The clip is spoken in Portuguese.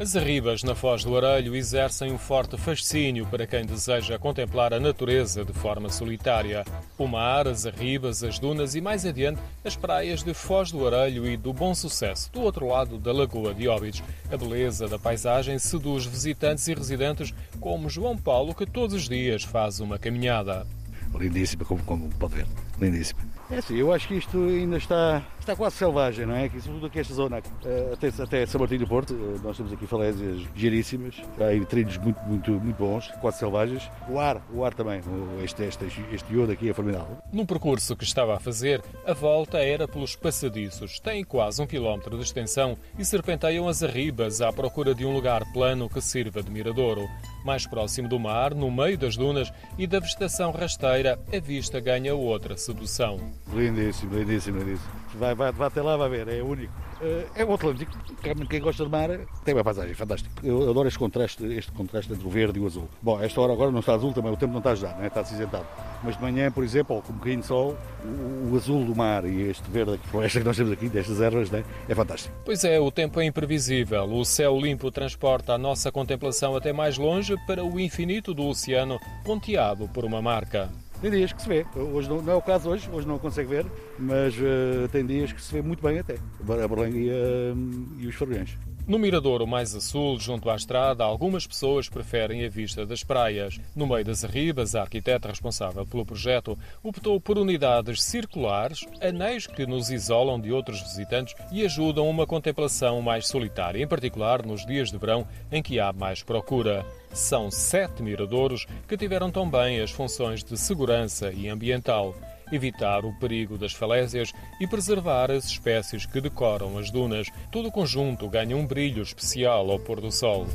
As arribas na Foz do Arelho exercem um forte fascínio para quem deseja contemplar a natureza de forma solitária. O mar, as arribas, as dunas e mais adiante as praias de Foz do Arelho e do Bom Sucesso, do outro lado da Lagoa de Óbidos. A beleza da paisagem seduz visitantes e residentes como João Paulo, que todos os dias faz uma caminhada. Lindíssima, como, como pode ver. Lindíssima. É assim, eu acho que isto ainda está, está quase selvagem, não é? Aqui, sobretudo aqui esta zona, eh, até, até São Martinho do Porto, eh, nós temos aqui falésias giríssimas, há aí trilhos muito, muito, muito bons, quase selvagens. O ar, o ar também, este, este, este iodo aqui é formidável. Num percurso que estava a fazer, a volta era pelos passadiços. Tem quase um quilómetro de extensão e serpenteiam as arribas à procura de um lugar plano que sirva de miradouro. Mais próximo do mar, no meio das dunas e da vegetação rasteira, a vista ganha outra sedução. Lindíssimo, lindíssimo, lindíssimo. Vai, vai, vai até lá, vai ver, é único. Eh, é o Atlântico. Quem gosta de mar tem uma paisagem fantástica. Eu adoro este contraste, este contraste entre o verde e o azul. Bom, esta hora agora não está azul também, o tempo não está a ajudar, não é? está acinzentado. Mas de manhã, por exemplo, com um bocadinho de sol, o, o azul do mar e este verde, a floresta que nós temos aqui, destas ervas, é? é fantástico. Pois é, o tempo é imprevisível. O céu limpo transporta a nossa contemplação até mais longe para o infinito do oceano, ponteado por uma marca. Tem dias que se vê, hoje não, não, é o caso hoje, hoje não consegue ver, mas uh, tem dias que se vê muito bem até, a Berlenga e, uh, e os Fabrões. No Miradouro mais a sul, junto à estrada, algumas pessoas preferem a vista das praias. No meio das arribas, a arquiteta responsável pelo projeto optou por unidades circulares, anéis que nos isolam de outros visitantes e ajudam a uma contemplação mais solitária, em particular nos dias de verão em que há mais procura. São sete miradouros que tiveram também as funções de segurança e ambiental evitar o perigo das falésias e preservar as espécies que decoram as dunas. Todo o conjunto ganha um brilho especial ao pôr do sol.